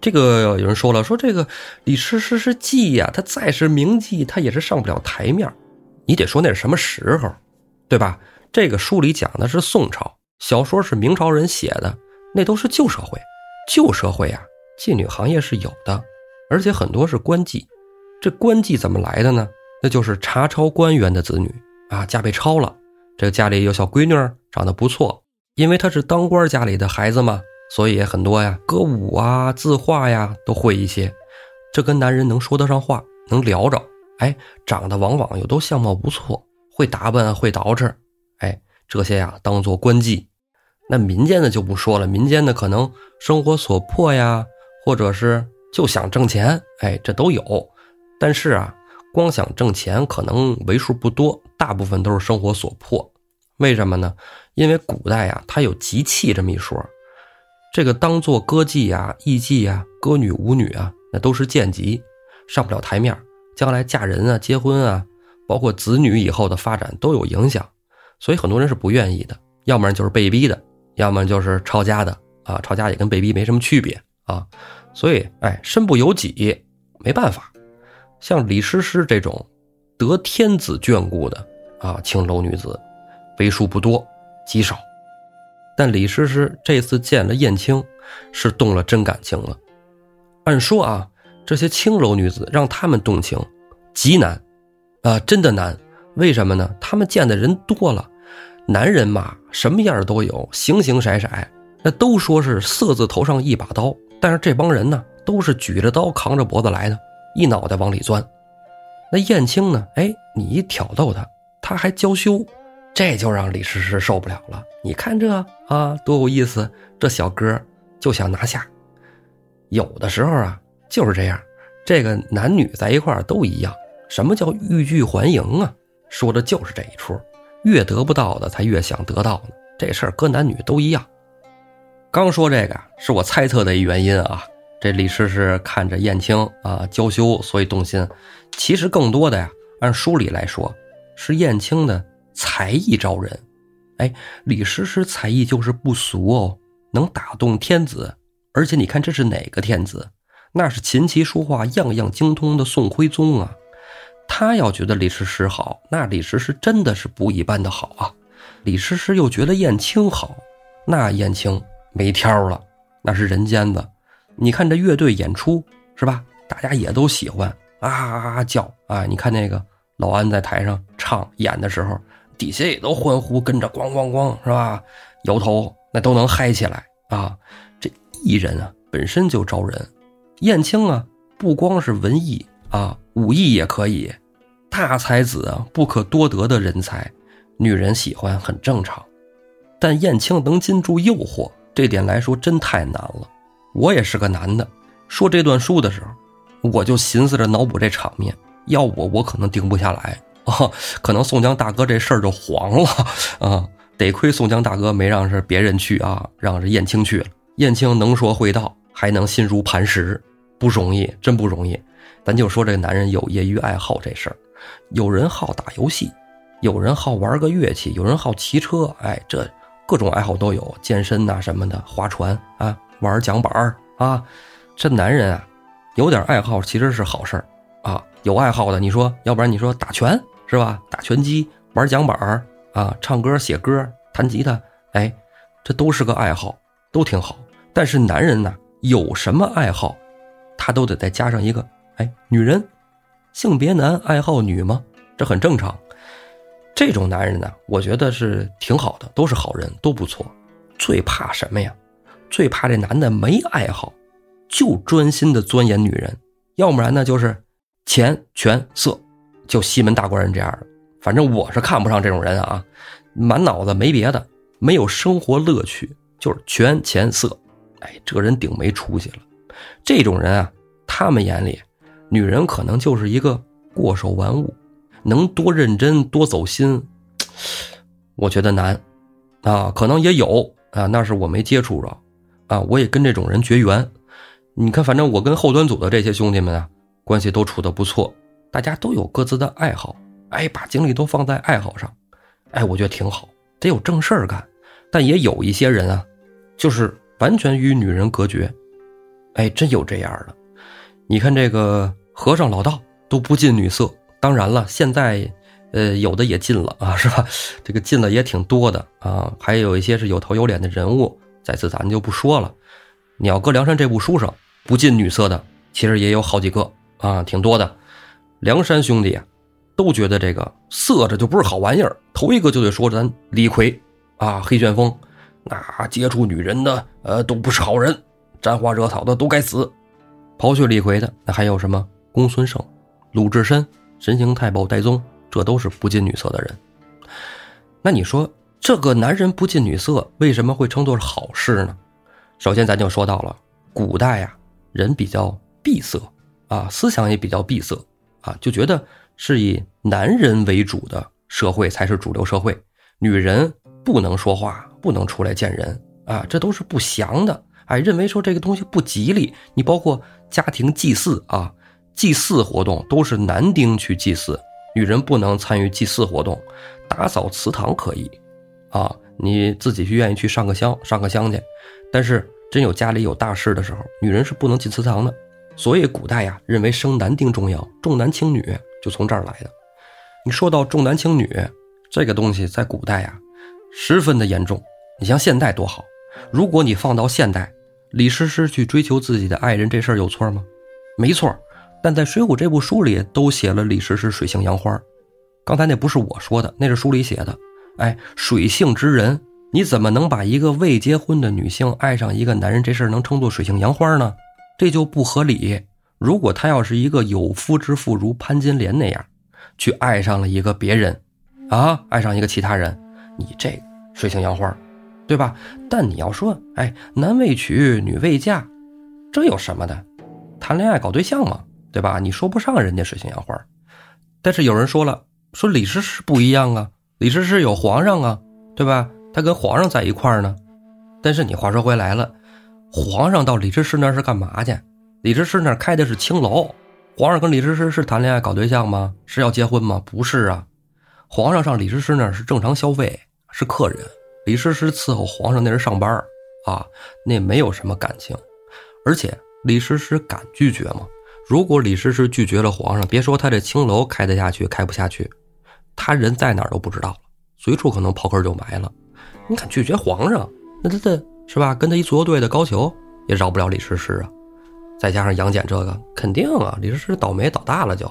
这个有人说了，说这个李师师是妓呀，他再是名妓，他也是上不了台面。你得说那是什么时候，对吧？这个书里讲的是宋朝，小说是明朝人写的，那都是旧社会。旧社会啊，妓女行业是有的，而且很多是官妓。这官妓怎么来的呢？那就是查抄官员的子女啊，家被抄了，这个家里有小闺女长得不错，因为她是当官家里的孩子嘛，所以很多呀，歌舞啊、字画呀都会一些。这跟男人能说得上话，能聊着，哎，长得往往又都相貌不错，会打扮，会捯饬，哎，这些呀当做官妓。那民间的就不说了，民间的可能生活所迫呀，或者是就想挣钱，哎，这都有。但是啊，光想挣钱可能为数不多，大部分都是生活所迫。为什么呢？因为古代呀，它有集气这么一说，这个当做歌妓呀、艺妓呀、歌女舞女啊，那都是贱籍，上不了台面，将来嫁人啊、结婚啊，包括子女以后的发展都有影响，所以很多人是不愿意的，要不然就是被逼的。要么就是抄家的啊，抄家也跟被逼没什么区别啊，所以哎，身不由己，没办法。像李师师这种得天子眷顾的啊青楼女子，为数不多，极少。但李师师这次见了燕青，是动了真感情了。按说啊，这些青楼女子让他们动情，极难啊，真的难。为什么呢？他们见的人多了。男人嘛，什么样都有，形形色色。那都说是色字头上一把刀，但是这帮人呢，都是举着刀扛着脖子来的，一脑袋往里钻。那燕青呢？哎，你一挑逗他，他还娇羞，这就让李师师受不了了。你看这啊，多有意思！这小哥就想拿下。有的时候啊，就是这样。这个男女在一块儿都一样。什么叫欲拒还迎啊？说的就是这一出。越得不到的，才越想得到呢。这事儿搁男女都一样。刚说这个是我猜测的一原因啊。这李师师看着燕青啊娇羞，所以动心。其实更多的呀，按书里来说，是燕青的才艺招人。哎，李师师才艺就是不俗哦，能打动天子。而且你看这是哪个天子？那是琴棋书画样样精通的宋徽宗啊。他要觉得李师师好，那李师师真的是不一般的好啊！李师师又觉得燕青好，那燕青没挑了，那是人间的。你看这乐队演出是吧？大家也都喜欢啊啊啊叫啊！你看那个老安在台上唱演的时候，底下也都欢呼，跟着咣咣咣是吧？摇头那都能嗨起来啊！这艺人啊本身就招人，燕青啊不光是文艺。啊，武艺也可以，大才子啊，不可多得的人才，女人喜欢很正常。但燕青能禁住诱惑，这点来说真太难了。我也是个男的，说这段书的时候，我就寻思着脑补这场面，要我我可能定不下来啊，可能宋江大哥这事儿就黄了啊。得亏宋江大哥没让是别人去啊，让是燕青去了。燕青能说会道，还能心如磐石，不容易，真不容易。咱就说这男人有业余爱好这事儿，有人好打游戏，有人好玩个乐器，有人好骑车，哎，这各种爱好都有，健身呐什么的，划船啊，玩桨板啊，这男人啊，有点爱好其实是好事儿啊。有爱好的，你说，要不然你说打拳是吧？打拳击，玩桨板啊，唱歌、写歌、弹吉他，哎，这都是个爱好，都挺好。但是男人呢，有什么爱好，他都得再加上一个。哎，女人，性别男爱好女吗？这很正常。这种男人呢，我觉得是挺好的，都是好人，都不错。最怕什么呀？最怕这男的没爱好，就专心的钻研女人。要不然呢，就是钱、权、色，就西门大官人这样的。反正我是看不上这种人啊，满脑子没别的，没有生活乐趣，就是权、钱、色。哎，这人顶没出息了。这种人啊。他们眼里，女人可能就是一个过手玩物，能多认真多走心，我觉得难，啊，可能也有啊，那是我没接触着，啊，我也跟这种人绝缘。你看，反正我跟后端组的这些兄弟们啊，关系都处得不错，大家都有各自的爱好，哎，把精力都放在爱好上，哎，我觉得挺好，得有正事儿干。但也有一些人啊，就是完全与女人隔绝，哎，真有这样的。你看这个和尚老道都不近女色，当然了，现在呃有的也近了啊，是吧？这个近了也挺多的啊，还有一些是有头有脸的人物，在此咱就不说了。你要搁梁山这部书上不近女色的，其实也有好几个啊，挺多的。梁山兄弟啊，都觉得这个色这就不是好玩意儿，头一个就得说咱李逵。啊，黑旋风，那接触女人的，呃，都不是好人，沾花惹草的都该死。刨去李逵的，那还有什么？公孙胜、鲁智深、神行太保戴宗，这都是不近女色的人。那你说，这个男人不近女色，为什么会称作是好事呢？首先，咱就说到了古代呀，人比较闭塞啊，思想也比较闭塞啊，就觉得是以男人为主的社会才是主流社会，女人。不能说话，不能出来见人啊，这都是不祥的。哎，认为说这个东西不吉利。你包括家庭祭祀啊，祭祀活动都是男丁去祭祀，女人不能参与祭祀活动。打扫祠堂可以，啊，你自己去愿意去上个香，上个香去。但是真有家里有大事的时候，女人是不能进祠堂的。所以古代呀，认为生男丁重要，重男轻女就从这儿来的。你说到重男轻女这个东西，在古代呀。十分的严重，你像现代多好。如果你放到现代，李师师去追求自己的爱人这事儿有错吗？没错。但在《水浒》这部书里都写了李师师水性杨花。刚才那不是我说的，那是书里写的。哎，水性之人，你怎么能把一个未结婚的女性爱上一个男人这事儿能称作水性杨花呢？这就不合理。如果他要是一个有夫之妇，如潘金莲那样，去爱上了一个别人，啊，爱上一个其他人。你这水性杨花，对吧？但你要说，哎，男未娶，女未嫁，这有什么的？谈恋爱搞对象嘛，对吧？你说不上人家水性杨花。但是有人说了，说李师师不一样啊，李师师有皇上啊，对吧？他跟皇上在一块儿呢。但是你话说回来了，皇上到李师师那是干嘛去？李师师那开的是青楼，皇上跟李师师是谈恋爱搞对象吗？是要结婚吗？不是啊，皇上上李师师那是正常消费。是客人，李师师伺候皇上那是上班啊，那没有什么感情，而且李师师敢拒绝吗？如果李师师拒绝了皇上，别说他这青楼开得下去，开不下去，他人在哪儿都不知道了，随处可能刨根就埋了。你敢拒绝皇上，那他的是吧？跟他一足球队的高俅也饶不了李师师啊。再加上杨戬这个，肯定啊，李师师倒霉倒大了就。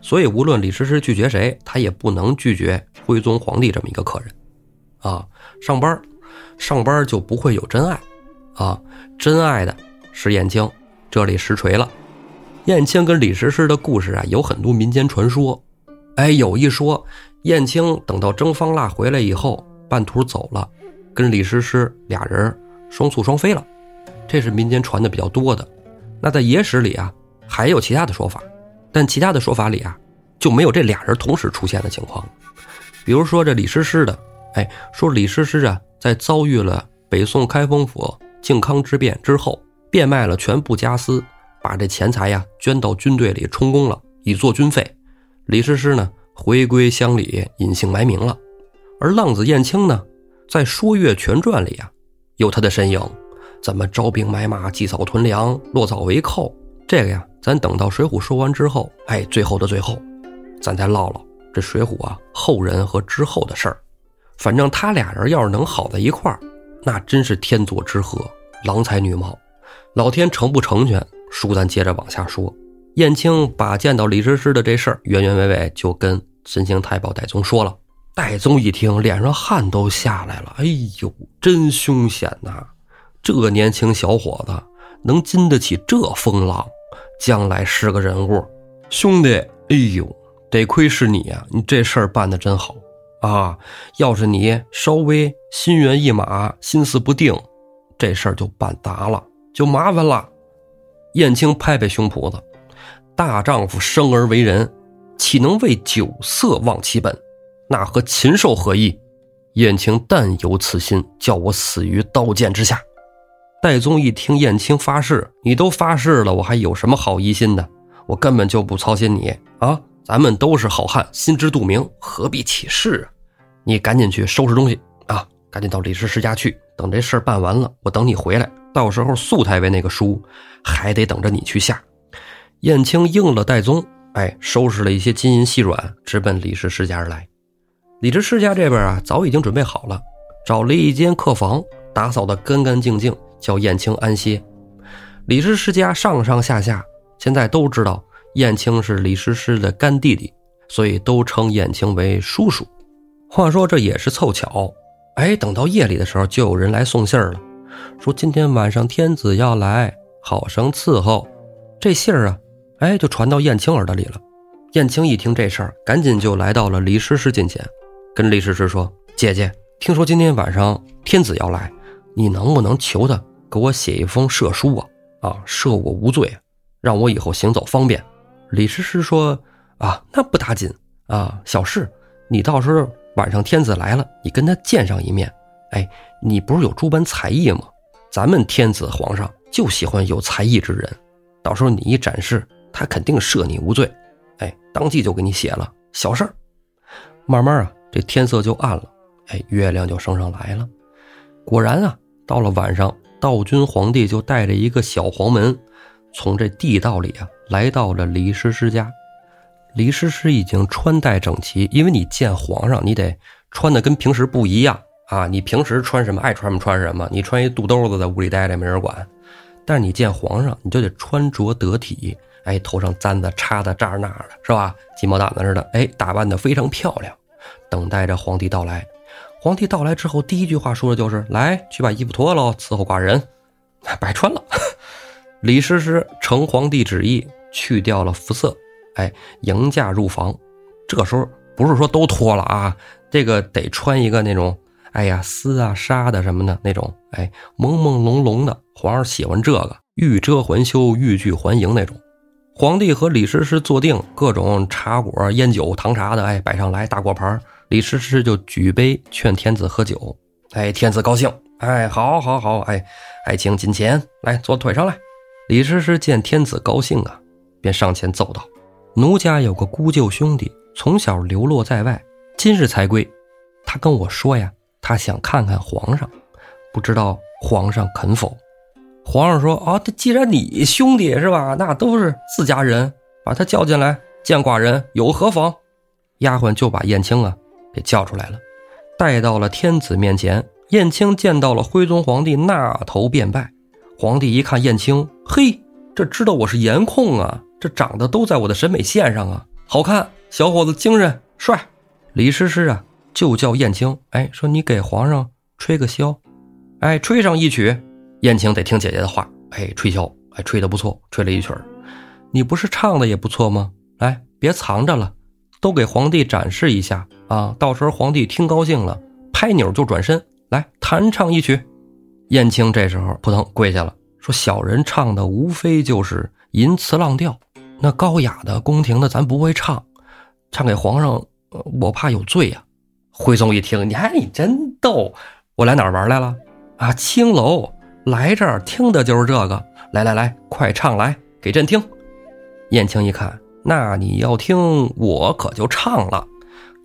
所以无论李师师拒绝谁，他也不能拒绝徽宗皇帝这么一个客人。啊，上班，上班就不会有真爱，啊，真爱的是燕青，这里实锤了。燕青跟李师师的故事啊，有很多民间传说。哎，有一说，燕青等到征方腊回来以后，半途走了，跟李师师俩人双宿双飞了，这是民间传的比较多的。那在野史里啊，还有其他的说法，但其他的说法里啊，就没有这俩人同时出现的情况。比如说这李师师的。哎，说李师师啊，在遭遇了北宋开封府靖康之变之后，变卖了全部家私，把这钱财呀捐到军队里充公了，以作军费。李师师呢，回归乡里，隐姓埋名了。而浪子燕青呢，在《说岳全传》里啊，有他的身影，怎么招兵买马、积草屯粮、落草为寇？这个呀，咱等到《水浒》说完之后，哎，最后的最后，咱再唠唠这《水浒》啊后人和之后的事儿。反正他俩人要是能好在一块儿，那真是天作之合，郎才女貌。老天成不成全？书咱接着往下说。燕青把见到李师师的这事儿，原原委委就跟神行太保戴宗说了。戴宗一听，脸上汗都下来了。哎呦，真凶险呐！这年轻小伙子能经得起这风浪，将来是个人物。兄弟，哎呦，得亏是你呀！你这事儿办得真好。啊，要是你稍微心猿意马、心思不定，这事儿就办砸了，就麻烦了。燕青拍拍胸脯子：“大丈夫生而为人，岂能为酒色忘其本？那和禽兽何异？”燕青但有此心，叫我死于刀剑之下。戴宗一听燕青发誓，你都发誓了，我还有什么好疑心的？我根本就不操心你啊！咱们都是好汉，心知肚明，何必起誓啊？你赶紧去收拾东西啊！赶紧到李师师家去，等这事儿办完了，我等你回来。到时候素太尉那个书还得等着你去下。燕青应了戴宗，哎，收拾了一些金银细软，直奔李师师家而来。李师师家这边啊，早已经准备好了，找了一间客房，打扫得干干净净。叫燕青安歇，李师师家上上下下现在都知道燕青是李师师的干弟弟，所以都称燕青为叔叔。话说这也是凑巧，哎，等到夜里的时候，就有人来送信儿了，说今天晚上天子要来，好生伺候。这信儿啊，哎，就传到燕青耳朵里了。燕青一听这事儿，赶紧就来到了李师师近前，跟李师师说：“姐姐，听说今天晚上天子要来，你能不能求他？”给我写一封赦书啊！啊，赦我无罪，让我以后行走方便。李师师说：“啊，那不打紧啊，小事。你到时候晚上天子来了，你跟他见上一面。哎，你不是有诸般才艺吗？咱们天子皇上就喜欢有才艺之人。到时候你一展示，他肯定赦你无罪。哎，当即就给你写了。小事儿。慢慢啊，这天色就暗了。哎，月亮就升上来了。果然啊，到了晚上。道君皇帝就带着一个小黄门，从这地道里啊来到了李师师家。李师师已经穿戴整齐，因为你见皇上，你得穿的跟平时不一样啊。你平时穿什么爱穿什么穿什么，你穿一肚兜子在屋里待着没人管。但是你见皇上，你就得穿着得体，哎，头上簪子插的这儿那儿的，是吧？鸡毛掸子似的，哎，打扮的非常漂亮，等待着皇帝到来。皇帝到来之后，第一句话说的就是：“来，去把衣服脱了，伺候寡人。”白穿了。李师师承皇帝旨意，去掉了服色，哎，迎驾入房。这时候不是说都脱了啊，这个得穿一个那种，哎呀，丝啊、纱的什么的那种，哎，朦朦胧胧的。皇上喜欢这个，欲遮还羞，欲拒还迎那种。皇帝和李师师坐定，各种茶果、烟酒、糖茶的，哎，摆上来，大果盘。李师师就举杯劝天子喝酒，哎，天子高兴，哎，好，好，好，哎，爱卿近前来，坐腿上来。李师师见天子高兴啊，便上前奏道：“奴家有个姑舅兄弟，从小流落在外，今日才归。他跟我说呀，他想看看皇上，不知道皇上肯否？”皇上说：“啊，既然你兄弟是吧，那都是自家人，把他叫进来见寡人有何妨？”丫鬟就把燕青啊。给叫出来了，带到了天子面前。燕青见到了徽宗皇帝，那头便拜。皇帝一看燕青，嘿，这知道我是颜控啊，这长得都在我的审美线上啊，好看，小伙子精神帅。李师师啊，就叫燕青，哎，说你给皇上吹个箫，哎，吹上一曲。燕青得听姐姐的话，哎，吹箫，哎，吹得不错，吹了一曲儿你不是唱的也不错吗？来，别藏着了，都给皇帝展示一下。啊，到时候皇帝听高兴了，拍钮就转身来弹唱一曲。燕青这时候扑腾跪下了，说：“小人唱的无非就是淫词浪调，那高雅的宫廷的咱不会唱，唱给皇上，我怕有罪呀。”徽宗一听，你看你真逗，我来哪儿玩来了？啊，青楼来这儿听的就是这个。来来来，快唱来给朕听。燕青一看，那你要听，我可就唱了。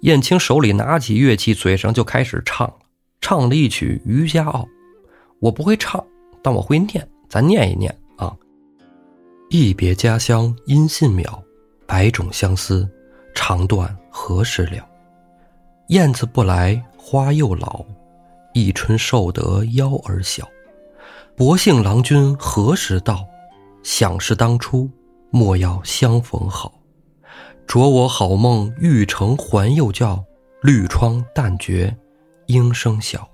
燕青手里拿起乐器，嘴上就开始唱了，唱了一曲《渔家傲》。我不会唱，但我会念，咱念一念啊。一别家乡音信渺，百种相思，肠断何时了？燕子不来花又老，一春瘦得腰儿小。薄幸郎君何时到？想是当初，莫要相逢好。着我好梦欲成还又叫，绿窗淡绝莺声小。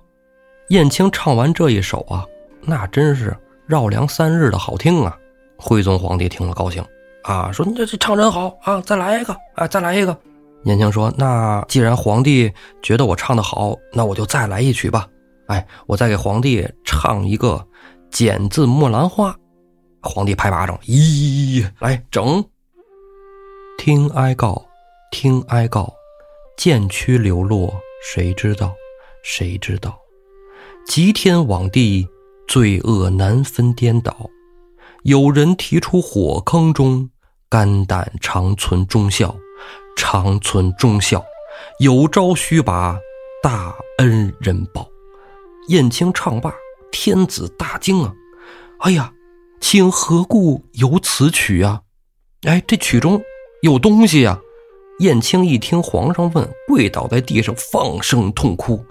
燕青唱完这一首啊，那真是绕梁三日的好听啊！徽宗皇帝听了高兴啊，说你这这唱真好啊，再来一个啊，再来一个。燕青说：“那既然皇帝觉得我唱的好，那我就再来一曲吧。哎，我再给皇帝唱一个《剪字木兰花》。”皇帝拍巴掌，咦，来整！听哀告，听哀告，剑躯流落，谁知道？谁知道？极天罔地，罪恶难分颠倒。有人提出火坑中，肝胆长存忠孝，长存忠孝。有朝须把大恩人报。燕青唱罢，天子大惊啊！哎呀，卿何故有此曲啊？哎，这曲中有东西呀！燕青一听皇上问，跪倒在地上，放声痛哭。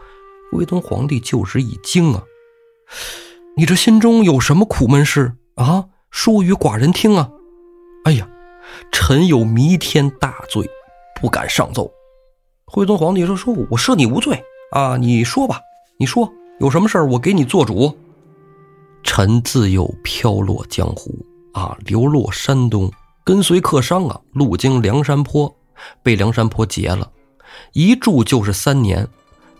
徽宗皇帝就是一惊啊！你这心中有什么苦闷事啊？说与寡人听啊！哎呀，臣有弥天大罪，不敢上奏。徽宗皇帝说：“说我赦你无罪啊！你说吧，你说有什么事我给你做主。”臣自幼飘落江湖啊，流落山东，跟随客商啊，路经梁山坡，被梁山坡劫了，一住就是三年，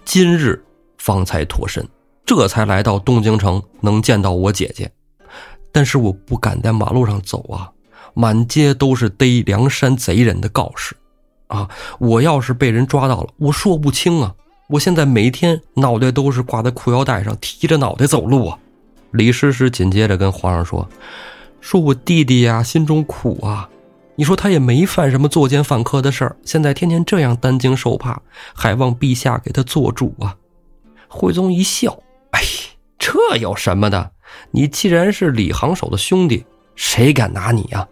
今日方才脱身，这才来到东京城，能见到我姐姐。但是我不敢在马路上走啊，满街都是逮梁山贼人的告示。啊！我要是被人抓到了，我说不清啊！我现在每天脑袋都是挂在裤腰带上，提着脑袋走路啊！李师师紧接着跟皇上说：“说我弟弟呀，心中苦啊！你说他也没犯什么作奸犯科的事儿，现在天天这样担惊受怕，还望陛下给他做主啊！”徽宗一笑：“哎，这有什么的？你既然是李行首的兄弟，谁敢拿你呀？”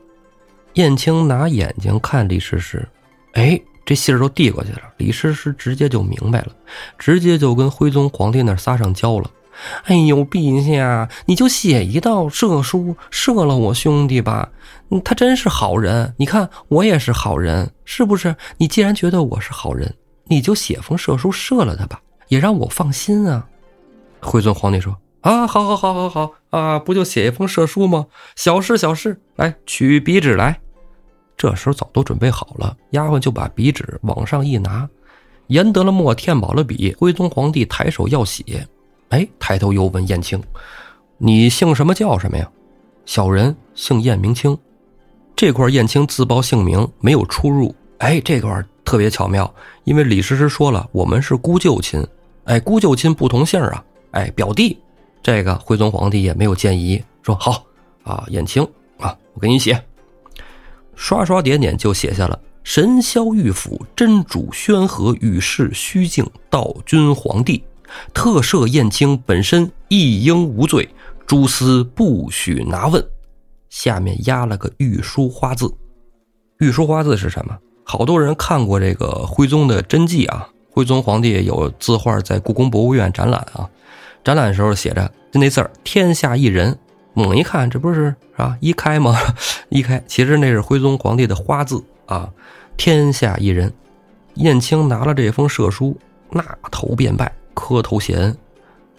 燕青拿眼睛看李师师。哎，这信儿都递过去了，李师师直接就明白了，直接就跟徽宗皇帝那撒上娇了。哎呦，陛下，你就写一道赦书，赦了我兄弟吧。他真是好人，你看我也是好人，是不是？你既然觉得我是好人，你就写封赦书赦了他吧，也让我放心啊。徽宗皇帝说：“啊，好好好好好啊，不就写一封赦书吗？小事小事，来取笔纸来。”这时候早都准备好了，丫鬟就把笔纸往上一拿，研得了墨，添饱了笔。徽宗皇帝抬手要写，哎，抬头又问燕青：“你姓什么叫什么呀？”小人姓燕，名清。这块燕青自报姓名，没有出入。哎，这块特别巧妙，因为李师师说了，我们是姑舅亲。哎，姑舅亲不同姓啊。哎，表弟，这个徽宗皇帝也没有建议，说好啊，燕青啊，我给你写。刷刷点点就写下了“神霄玉府真主宣和与世虚敬道君皇帝，特赦燕青本身一应无罪，诸司不许拿问。”下面压了个御书花字。御书花字是什么？好多人看过这个徽宗的真迹啊。徽宗皇帝有字画在故宫博物院展览啊，展览的时候写着就那字儿“天下一人”。猛一看，这不是啊一开吗？一开，其实那是徽宗皇帝的花字啊。天下一人，燕青拿了这封赦书，那头便拜，磕头谢恩。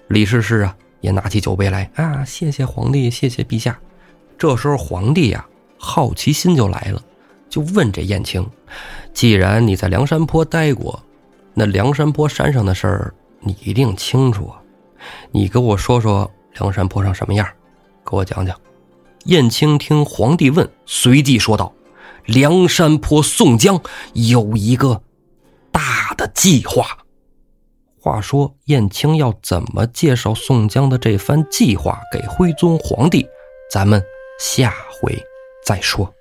李师师啊，也拿起酒杯来啊，谢谢皇帝，谢谢陛下。这时候皇帝呀，好奇心就来了，就问这燕青：既然你在梁山坡待过，那梁山坡山上的事儿你一定清楚啊，你给我说说梁山坡上什么样？给我讲讲，燕青听皇帝问，随即说道：“梁山坡宋江有一个大的计划。”话说燕青要怎么介绍宋江的这番计划给徽宗皇帝？咱们下回再说。